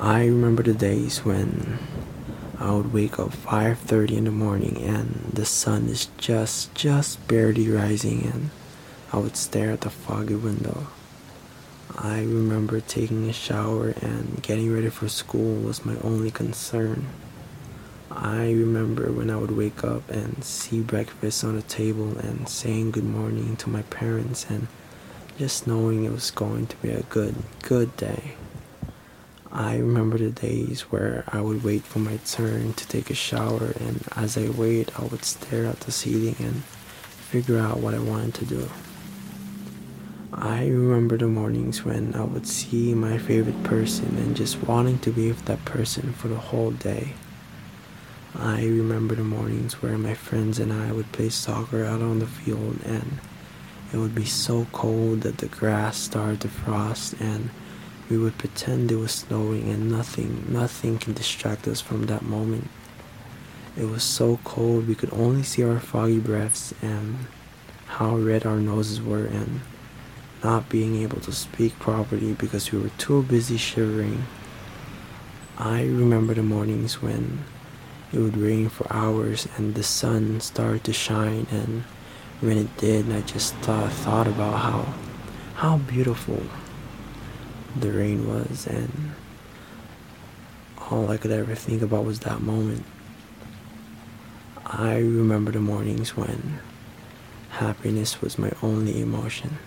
I remember the days when I would wake up 5:30 in the morning and the sun is just just barely rising and I would stare at the foggy window. I remember taking a shower and getting ready for school was my only concern. I remember when I would wake up and see breakfast on the table and saying good morning to my parents and just knowing it was going to be a good, good day. I remember the days where I would wait for my turn to take a shower, and as I wait, I would stare at the ceiling and figure out what I wanted to do. I remember the mornings when I would see my favorite person and just wanting to be with that person for the whole day. I remember the mornings where my friends and I would play soccer out on the field and it would be so cold that the grass started to frost and we would pretend it was snowing and nothing, nothing can distract us from that moment. It was so cold we could only see our foggy breaths and how red our noses were and not being able to speak properly because we were too busy shivering. I remember the mornings when it would rain for hours and the sun started to shine and when it did I just thought, thought about how how beautiful the rain was, and all I could ever think about was that moment. I remember the mornings when happiness was my only emotion.